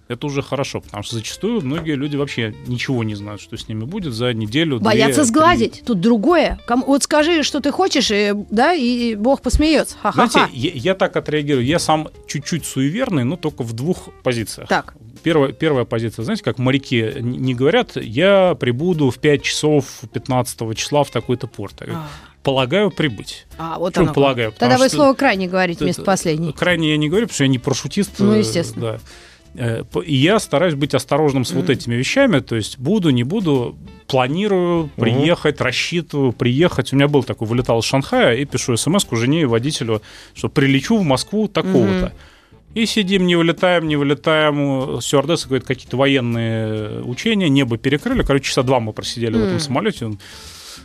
Это уже хорошо, потому что зачастую многие люди вообще ничего не знают, что с ними будет за неделю. Боятся две, сгладить. Тут другое. Кому- вот скажи, что ты хочешь, и, да, и Бог посмеется. три. Ха-ха-ха. Знаете, я, я так отреагирую. Я сам чуть-чуть суеверный, но только в двух позициях. Так. Первая, первая позиция, знаете, как моряки не говорят, я прибуду в 5 часов 15 числа в такой-то порт. Говорю, Полагаю прибыть. А, вот Почему оно полагаю? Тогда вы что- слово крайне говорите вместо последней. Крайне я не говорю, потому что я не парашютист. Ну, э, естественно. Да. Э, И я стараюсь быть осторожным с вот этими вещами. То есть буду, не буду, планирую приехать, рассчитываю приехать. У меня был такой, вылетал из Шанхая и пишу смс жене и водителю, что прилечу в Москву такого-то. И сидим, не вылетаем, не вылетаем. Стюардесса говорит, какие-то военные учения, небо перекрыли. Короче, часа два мы просидели в этом самолете.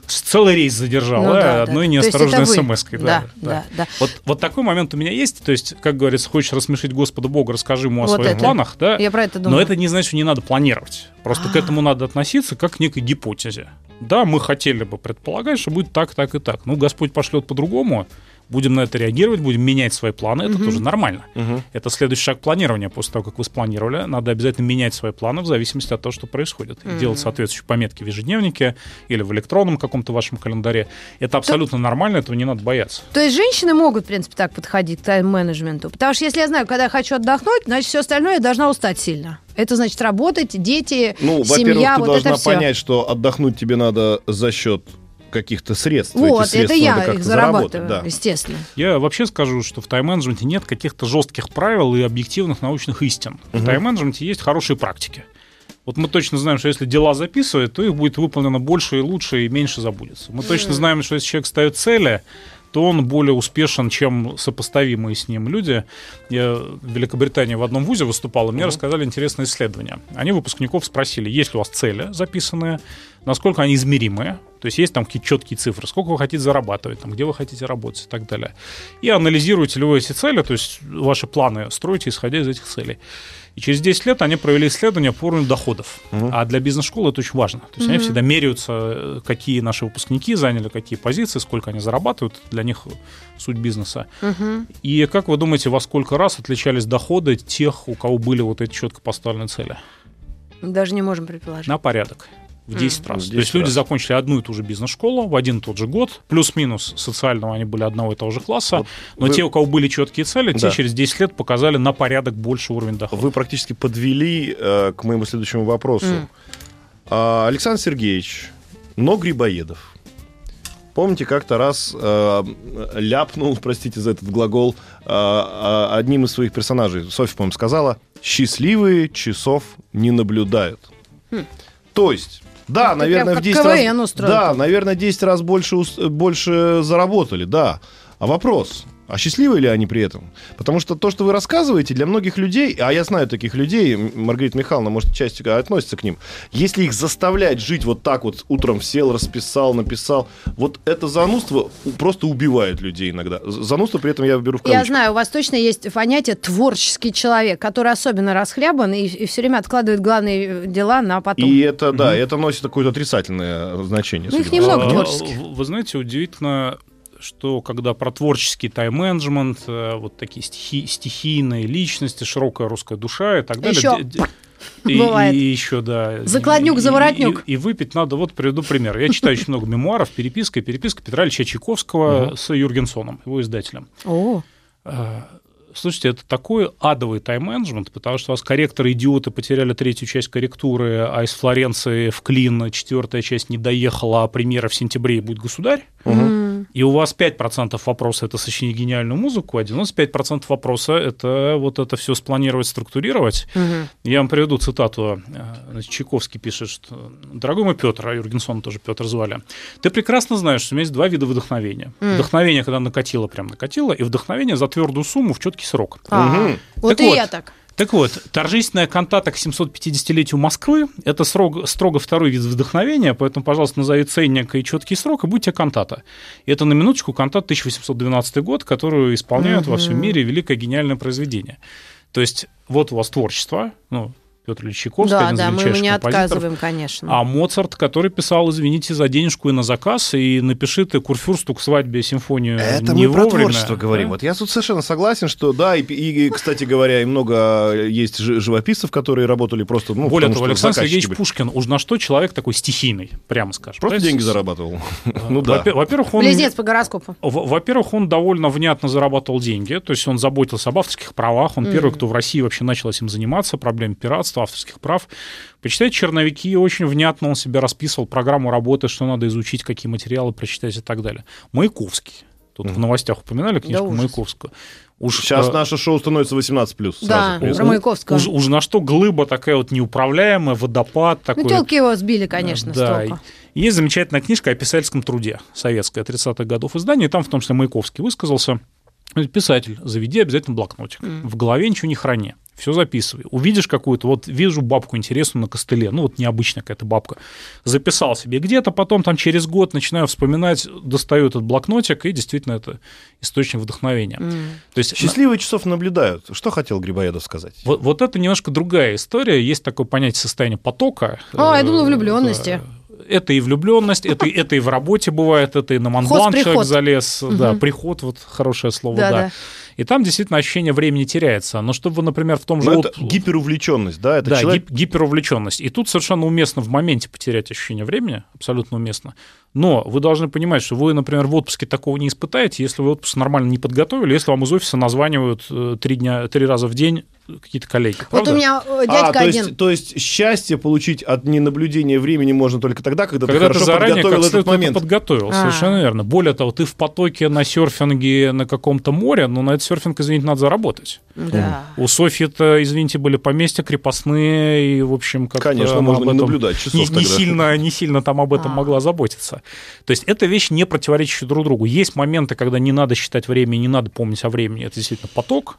С- целый рейс задержал, Ну да, да. одной есть неосторожной вы. смс-кой. Да, да, да. Вот, вот такой момент у меня есть. То есть, как говорится, хочешь рассмешить Господа Бога, расскажи ему о Вот своих это. планах, да? Я про это думаю. Но это не значит, что не надо планировать. Просто к А. этому надо относиться как к некой гипотезе. Да, мы хотели бы предполагать, что будет так, так и так. Ну, Господь пошлет по-другому. Будем на это реагировать, будем менять свои планы. Это Мгм. тоже нормально. Мгм. Это следующий шаг планирования. После того, как вы спланировали, надо обязательно менять свои планы в зависимости от того, что происходит. И Мгм. делать соответствующие пометки в ежедневнике или в электронном каком-то вашем календаре. Это абсолютно нормально, этого не надо бояться. То есть женщины могут, в принципе, так подходить к тайм-менеджменту. Потому что если я знаю, когда я хочу отдохнуть, значит, все остальное я должна устать сильно. Это значит работать, дети, Ну, во-первых, семья, ты вот должна это все. понять, что отдохнуть тебе надо за счет каких-то средств. Эти Вот, это средства надо я их зарабатываю, да. естественно. Я вообще скажу, что в тайм-менеджменте нет каких-то жестких правил и объективных научных истин. В Мгм. тайм-менеджменте есть хорошие практики. Вот мы точно знаем, что если дела записывать, то их будет выполнено больше и лучше, и меньше забудется. Мы точно знаем, что если человек ставит цели, то он более успешен, чем сопоставимые с ним люди. Я в Великобритании в одном вузе выступал, и мне рассказали интересное исследование. Они выпускников спросили, есть ли у вас цели записанные, насколько они измеримые, то есть есть там какие-то четкие цифры, сколько вы хотите зарабатывать, там, где вы хотите работать и так далее. И анализируете ли вы эти цели, то есть ваши планы строите, исходя из этих целей. И через 10 лет они провели исследование по уровню доходов. А для бизнес-школы это очень важно. То есть они всегда меряются, какие наши выпускники заняли какие позиции, сколько они зарабатывают. Для них суть бизнеса. Мгм. И как вы думаете, во сколько раз отличались доходы тех, у кого были вот эти четко поставленные цели? Даже не можем предположить. На порядок. В 10 раз. В То есть 10 люди раз. закончили одну и ту же бизнес-школу в один и тот же год, плюс-минус социального они были одного и того же класса, Вот но вы- те, у кого были четкие цели, те Да. через 10 лет показали на порядок больше уровень дохода. Вы практически подвели э, к моему следующему вопросу. М. А, Александр Сергеевич, но Грибоедов. Помните, как-то раз э, ляпнул, простите за этот глагол, э, э, одним из своих персонажей, Софья, по-моему, сказала, «Счастливые часов не наблюдают». То есть, да, Это наверное, в как 10 КВН раз... Да, наверное, 10 раз больше, больше заработали, да. А вопрос, А счастливы ли они при этом? Потому что то, что вы рассказываете, для многих людей, а я знаю таких людей, Маргарита Михайловна, может, часть относится к ним, если их заставлять жить вот так вот, утром сел, расписал, написал, вот это занудство просто убивает людей иногда. Занудство при этом я беру в Я кавычки. знаю, у вас точно есть понятие творческий человек, который особенно расхлябан и, все время откладывает главные э, дела на потом. И это, да, это носит какое-то отрицательное значение. Ну, их немного. А, творческих. Вы знаете, удивительно, что когда про творческий тайм-менеджмент, э, вот такие стихи, стихийные личности, широкая русская душа и так далее. Де- и, бывает. и еще, да. Закладнюк, и- и- заворотнюк. И, и выпить надо, вот приведу пример. Я читаю очень много мемуаров, переписка, переписка Петра Ильича Чайковского с Юргенсоном, его издателем. О, Э, Слушайте, это такой адовый тайм-менеджмент, потому что у вас корректоры-идиоты потеряли третью часть корректуры, а из Флоренции в Клин четвертая часть не доехала, а премьера в сентябре будет государь. м, И у вас 5% вопроса – это сочинить гениальную музыку, а 95% вопроса – это вот это все спланировать, структурировать. мгм. Я вам приведу цитату. Э, значит, Чайковский пишет, что «Дорогой мой Петр, а Юргенсона тоже Петр звали, ты прекрасно знаешь, что у меня есть два вида вдохновения. М. Вдохновение, когда накатило, прям накатило, и вдохновение за твердую сумму в четкий срок. Мгм. Вот Так и вот. я так. Так вот, торжественная кантата к 750-летию Москвы – это строго, строго второй вид вдохновения, поэтому, пожалуйста, назови ценник и четкий срок, и будьте кантата. И это на минуточку кантат 1812 год, которую исполняют во всем мире великое гениальное произведение. То есть вот у вас творчество, ну, Петр Ильич Чайковский, Да, один из да, мы не отказываем, конечно. А Моцарт, который писал, извините, за денежку и на заказ, и напиши ты Курфюрсту к свадьбе симфонию Это не мы про вовремя, творчество говорим. да? Вот я тут совершенно согласен, что да, и, и, кстати говоря, и много есть жи- живописцев, которые работали просто, ну, Более потому того, что Александр Сергеевич были. Пушкин, уж на что человек такой стихийный, прямо скажем. Просто Да, деньги зарабатывал. Ну да. Во- Во-первых, он... Близнец по гороскопу. Во- Во-первых, он довольно внятно зарабатывал деньги, то есть он заботился об авторских правах, он первый, кто в России вообще начал этим заниматься, проблемой пиратства, авторских прав. Почитайте черновики, очень внятно он себе расписывал программу работы, что надо изучить, какие материалы прочитать и так далее. Маяковский. Тут в новостях упоминали книжку ужас. Маяковского. Уж, Сейчас э, наше шоу становится 18+. Да, сразу. про Маяковского. Уж, уж на что глыба такая вот неуправляемая, водопад такой. Ну, телки его сбили, конечно, Да, с толку. Есть замечательная книжка о писательском труде, советская, 30-х годов издания, и там в том числе Маяковский высказался. Писатель, заведи обязательно блокнотик. В голове ничего не храни. Все записывай. Увидишь какую-то, вот вижу бабку интересную на костыле, ну вот необычная какая-то бабка. Записал себе где-то, потом там через год начинаю вспоминать, достаю этот блокнотик, и действительно это источник вдохновения. То есть Счастливые часов наблюдают. Что хотел Грибоедов сказать? вот, вот это немножко другая история. Есть такое понятие состояния потока. А, я думала, Э, влюблённости. Это и влюбленность, это, и- это и в работе бывает, это и на приход. человек залез. Да, приход, вот хорошее слово, Да, да. да. И там действительно ощущение времени теряется. Но чтобы вы, например, в том же... Ну, это отп- гиперувлеченность, да? Это да, человек... гип- гиперувлеченность. И тут совершенно уместно в моменте потерять ощущение времени, абсолютно уместно. Но вы должны понимать, что вы, например, в отпуске такого не испытаете, если вы отпуск нормально не подготовили, если вам из офиса названивают э, три, дня, три раза в день какие-то коллеги. Вот правда? у меня э, А, дядька то один. есть, то есть счастье получить от ненаблюдения времени можно только тогда, когда, Когда ты хорошо ты заранее подготовил как этот момент. это подготовил, А. совершенно верно. Более того, ты в потоке на серфинге на каком-то море, но на этот серфинг, извините, надо заработать. Да. У Софьи-то, извините, были поместья крепостные, и, в общем, как Конечно, можно не наблюдать часов не, не тогда. сильно, не сильно там об этом А. могла заботиться. То есть это вещь не противоречащая друг другу. Есть моменты, когда не надо считать время, не надо помнить о времени. Это действительно поток.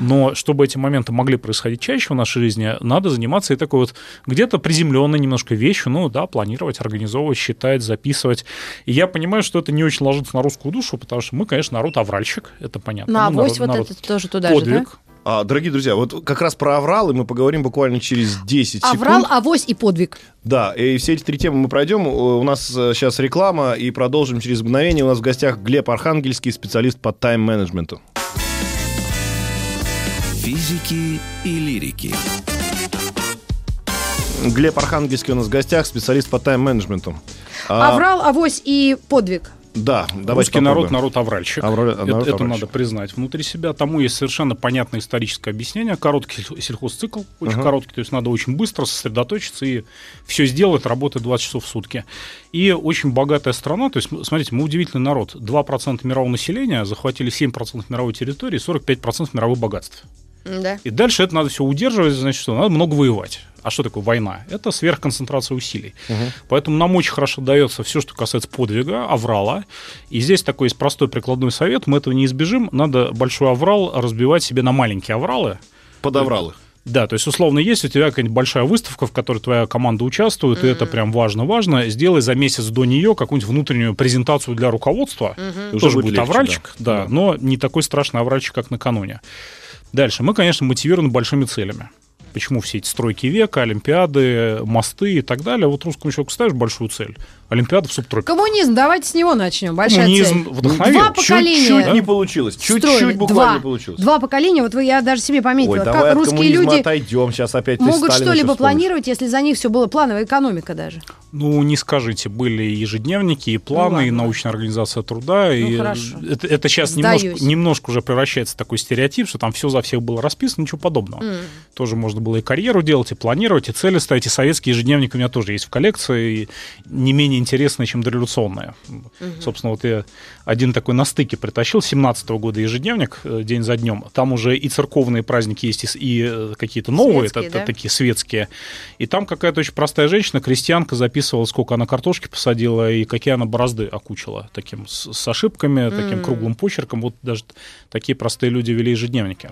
Но чтобы эти моменты могли происходить чаще в нашей жизни, надо заниматься и такой вот где-то приземленной немножко вещью, ну да, планировать, организовывать, считать, записывать. И я понимаю, что это не очень ложится на русскую душу, потому что мы, конечно, народ авральщик, это понятно. На Ну, авось народ- вот народ это тоже туда же, подвиг. да? А, дорогие друзья, вот как раз про авралы мы поговорим буквально через 10 секунд. Аврал, авось и подвиг. Да, и все эти три темы мы пройдем. У нас сейчас реклама, и продолжим через мгновение. У нас в гостях Глеб Архангельский, специалист по тайм-менеджменту. Физики и лирики. Глеб Архангельский у нас в гостях, специалист по тайм-менеджменту. А, Аврал, авось и подвиг. Да, давайте Русский народ, попробуем. народ авральщик. Авраль- это народ это авральщик. надо признать внутри себя. Тому есть совершенно понятное историческое объяснение. Короткий сельх- сельхозцикл, очень Ага. короткий, то есть надо очень быстро сосредоточиться и все сделать, работать 20 часов в сутки. И очень богатая страна, то есть, смотрите, мы удивительный народ. 2% мирового населения захватили 7% мировой территории, 45% мировых богатств. Да. И дальше это надо все удерживать, значит, что надо много воевать. А что такое война? Это сверхконцентрация усилий. Поэтому нам очень хорошо дается все, что касается подвига, аврала. И здесь такой есть простой прикладной совет. Мы этого не избежим. Надо большой аврал разбивать себе на маленькие авралы. Подобрал их. Да, то есть, условно, есть у тебя какая-нибудь большая выставка, в которой твоя команда участвует, и это прям важно-важно. Сделай за месяц до нее какую-нибудь внутреннюю презентацию для руководства. Уже Тоже будет будет легче, авральчик, да. да, но не такой страшный авральчик, как накануне. Дальше. Мы, конечно, мотивированы большими целями. Почему все эти стройки века, олимпиады, мосты и так далее. Вот русскому человеку ставишь большую цель. Олимпиада в субтропиках. Коммунизм, давайте с него начнем. Большая Коммунизм цель. вдохновил. Два поколения. Чуть-чуть не получилось. Чуть-чуть буквально Два. не получилось. Два поколения, вот вы, я даже себе пометила, Ой, как русские люди отойдем. Сейчас опять могут что-либо планировать, если за них все было плановая экономика даже. Ну, не скажите, были ежедневники, и планы, Ну, и научная организация труда. и хорошо. Это, это сейчас Сдаюсь. немножко, немножко уже превращается в такой стереотип, что там все за всех было расписано, ничего подобного. Тоже можно было и карьеру делать, и планировать, и цели ставить. И советский ежедневник у меня тоже есть в коллекции, не менее интересные, чем дореволюционные. Собственно, вот я один такой на стыке притащил 17 года ежедневник, э, день за днем. Там уже и церковные праздники есть, и, э, какие-то новые, Светские, это- да? такие светские. И там какая-то очень простая женщина, крестьянка, записывала, сколько она картошки посадила и какие она борозды окучила. Таким с, с ошибками, таким круглым почерком. Вот даже такие простые люди вели ежедневники.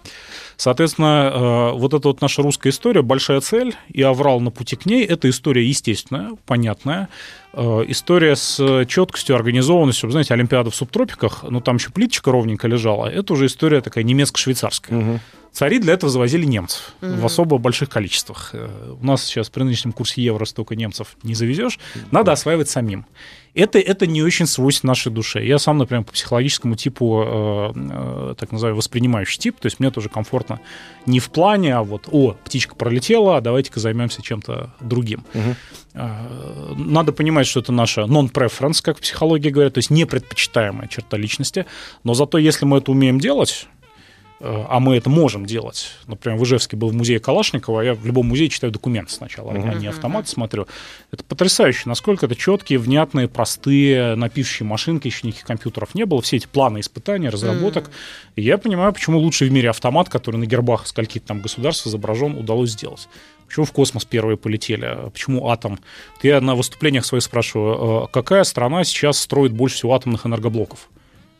Соответственно, э, вот эта вот наша русская история, большая цель, и аврал на пути к ней, это история естественная, понятная. Э, История с четкостью, организованностью. Вы знаете, Олимпиада в субтропиках, ну там еще плиточка ровненько лежала. Это уже история такая немецко-швейцарская. Цари для этого завозили немцев в особо больших количествах. Э, У нас сейчас при нынешнем курсе евро столько немцев не завезешь. Надо осваивать самим. Это, это не очень свойственно нашей душе. Я сам, например, по психологическому типу, э, э, так называемый, воспринимающий тип, то есть мне тоже комфортно не в плане, а вот, о, птичка пролетела, а давайте-ка займемся чем-то другим. Э, Надо понимать, что это наша non-preference, как в психологии говорят, то есть непредпочитаемая черта личности. Но зато если мы это умеем делать, а мы это можем делать. Например, в Ижевске был в музее Калашникова, я в любом музее читаю документ сначала, а не автомат смотрю. Это потрясающе, насколько это четкие, внятные, простые, напишущие машинки, еще никаких компьютеров не было, все эти планы испытаний, разработок. И я понимаю, почему лучший в мире автомат, который на гербах скольких там государств изображен, удалось сделать. Почему в космос первые полетели? а Почему атом? Я на выступлениях своих спрашиваю, э, какая страна сейчас строит больше всего атомных энергоблоков?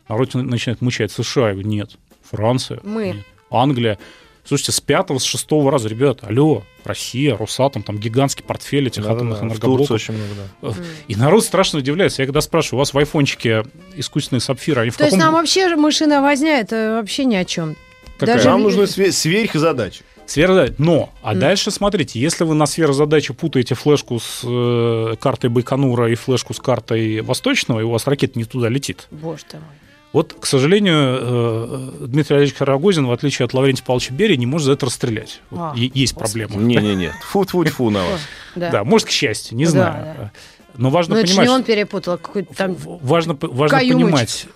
Народ начинает мучать. США. Я говорю, нет. Франция. Мы. Нет. Англия. Слушайте, с пятого, с шестого раза, ребят, алло, Россия, Росатом, там гигантский портфель этих атомных Да-да-да, В энергоблоков. Очень много, да. И народ страшно удивляется. Я когда спрашиваю, у вас в айфончике искусственные сапфиры, они в То есть каком... нам вообще мышиная возня, это вообще ни о чем. Какая? даже Нам нужны све- сверхзадачи. Сфера Но, а дальше смотрите, если вы на сферозадаче путаете флешку с э, картой Байконура и флешку с картой Восточного, и у вас ракета не туда летит. Боже ты мой. Вот, к сожалению, э, Дмитрий Олегович Карагозин, в отличие от Лаврентия Павловича Берия, не может за это расстрелять. Вот А, есть проблема. Не-не-не. Фу-фу-фу на вас. Да. Да, может, к счастью, не Да, знаю. да. Но важно Ну, это понимать, не он перепутал, а какой-то там... Важно, важно понимать,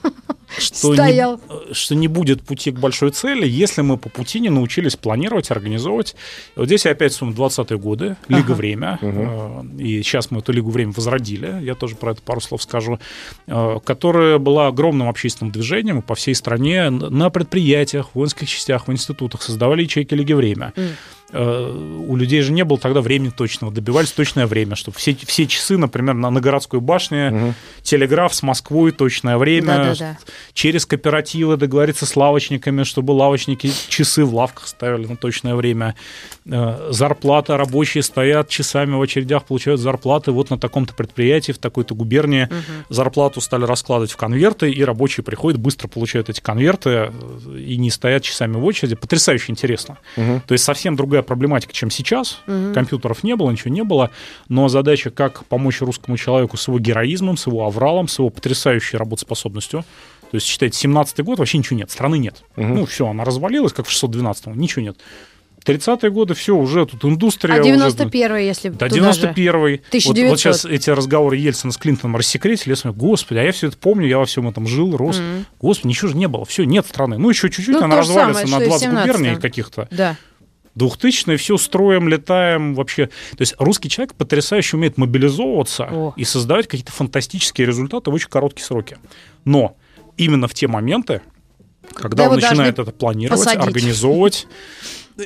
что не, Стоял. что не будет пути к большой цели, если мы по пути не научились планировать, организовывать. Вот здесь я опять вспомню 20-е годы, Лига Время. э, И сейчас мы эту Лигу Время возродили, я тоже про это пару слов скажу, э, которая была огромным общественным движением по всей стране на предприятиях, в воинских частях, в институтах создавали ячейки Лиги Время. Э, У людей же не было тогда времени точного, добивались точное время, чтобы все, все часы, например, на, на городской башне, телеграф с Москвой, точное время, Да-да-да. через кооперативы договориться с лавочниками, чтобы лавочники часы в лавках ставили на точное время. Э, Зарплата, рабочие стоят часами в очередях, получают зарплаты. Вот на таком-то предприятии, в такой-то губернии зарплату стали раскладывать в конверты, и рабочие приходят, быстро получают эти конверты э, и не стоят часами в очереди. Потрясающе интересно. То есть совсем другая проблематика, чем сейчас. Компьютеров не было, ничего не было. Но задача, как помочь русскому человеку с его героизмом, с его авралом, с его потрясающей работоспособностью. То есть, считайте, 17-й год вообще ничего нет, страны нет. Ну, все, она развалилась, как в 612-м, ничего нет. 30-е годы, все, уже тут индустрия. А уже- 91-й, если да, туда же. 91-й. Вот, 1900. вот сейчас эти разговоры Ельцина с Клинтоном рассекретили. Я смотрю, господи, а я все это помню, я во всем этом жил, рос. Господи, ничего же не было. Все, нет страны. Ну, еще чуть-чуть, Ну, она развалится самое, на что и в 20 губерний 17-м. каких-то. Да. 2000-е, все строим, летаем вообще. То есть русский человек потрясающе умеет мобилизовываться О. и создавать какие-то фантастические результаты в очень короткие сроки. Но именно в те моменты, Когда его он начинает это планировать, посадить. организовывать,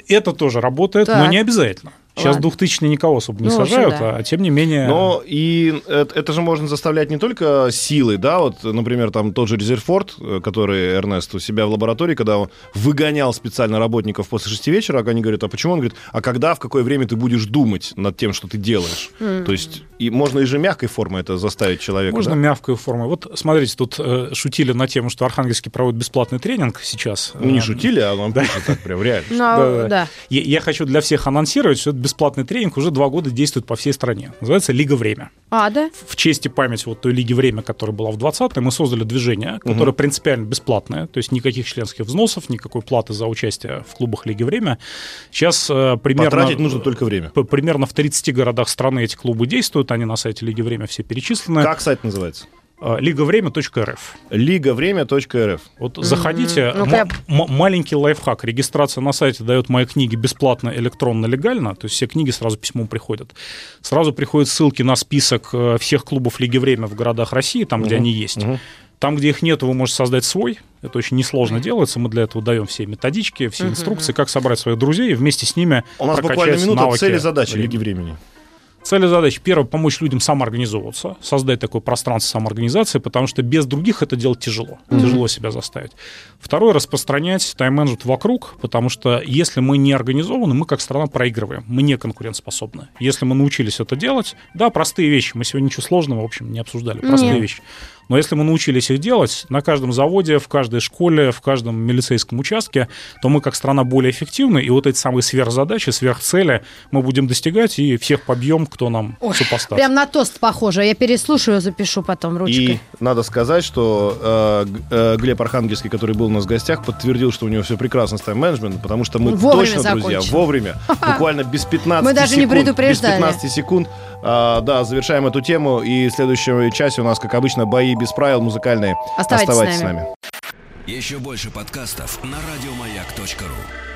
это тоже работает, но Так. не обязательно. Сейчас Ладно. 2000 никого особо не Ну, в общем, сажают, да. а тем не менее... Но и это, это же можно заставлять не только силой, да, вот, например, там тот же Резерфорд, э, который Эрнест у себя в лаборатории, когда он выгонял специально работников после шести вечера, они говорят, а почему? Он говорит, а когда, в какое время ты будешь думать над тем, что ты делаешь? То есть и можно и же мягкой формой это заставить человека. Можно да? мягкую форму. Вот смотрите, тут э, шутили на тему, что Архангельский проводит бесплатный тренинг сейчас. Ну, не Э, шутили, а нам пишут так прям реально. Ну. Я, хочу для всех анонсировать, что этот бесплатный тренинг уже два года действует по всей стране. Называется «Лига Время». А, да? В честь и память вот той Лиги Время, которая была в 20-е, мы создали движение, которое принципиально бесплатное, то есть никаких членских взносов, никакой платы за участие в клубах Лиги Время. Сейчас э, примерно... Потратить нужно только время. п- Примерно в 30 городах страны эти клубы действуют, они на сайте Лиги Время все перечислены. Как сайт называется? Э, Лигавремя.рф. Лигавремя.рф. Вот заходите. Ну, М- маленький лайфхак. Регистрация на сайте дает мои книги бесплатно, электронно, легально. То есть все книги сразу письмом приходят. Сразу приходят ссылки на список э, всех клубов Лиги Время в городах России, там, где они есть. Там, где их нет, вы можете создать свой. Это очень несложно делается. Мы для этого даем все методички, все инструкции, как собрать своих друзей и вместе с ними У нас буквально минута навыки цели задачи времени. Лиги Времени. Цель и задача. Первое, помочь людям самоорганизовываться, создать такое пространство самоорганизации, потому что без других это делать тяжело. Тяжело себя заставить. Второе, распространять тайм-менеджмент вокруг, потому что если мы не организованы, мы как страна проигрываем. Мы не конкурентоспособны. Если мы научились это делать, да, простые вещи. Мы сегодня ничего сложного, в общем, не обсуждали. Простые Нет. вещи. Но если мы научились их делать на каждом заводе, в каждой школе, в каждом милицейском участке, то мы как страна более эффективны, и вот эти самые сверхзадачи, сверхцели мы будем достигать, и всех побьем, кто нам Ой, супостат. Прям на тост похоже. Я переслушаю, запишу потом ручкой. И надо сказать, что э, э, Глеб Архангельский, который был у нас в гостях, подтвердил, что у него все прекрасно с тайм-менеджментом, потому что мы Вовремя точно, друзья, закончили. вовремя, буквально без 15 Мы даже не секунд, без предупреждали. 15 секунд, а, да, завершаем эту тему, и в следующем часе у нас, как обычно, бои без правил музыкальные. Оставайтесь с Оставайтесь с нами. нами. Еще больше подкастов на радиомаяк.ру.